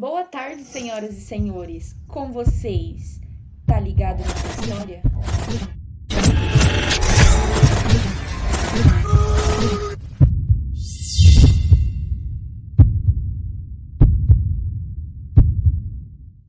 Boa tarde, senhoras e senhores. Com vocês, tá ligado na história?